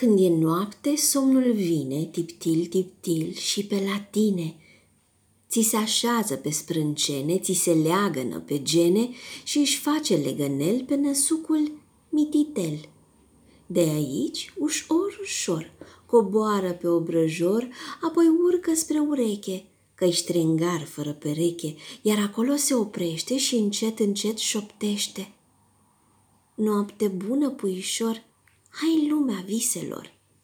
Când e noapte, somnul vine, tiptil, tiptil, și pe la tine. Ți se așează pe sprâncene, ți se leagănă pe gene și își face legănel pe năsucul mititel. De aici, ușor, ușor, coboară pe obrăjor, apoi urcă spre ureche, că-i strengar fără pereche, iar acolo se oprește și încet, încet șoptește. Noapte bună, puișor, hai lumea viselor!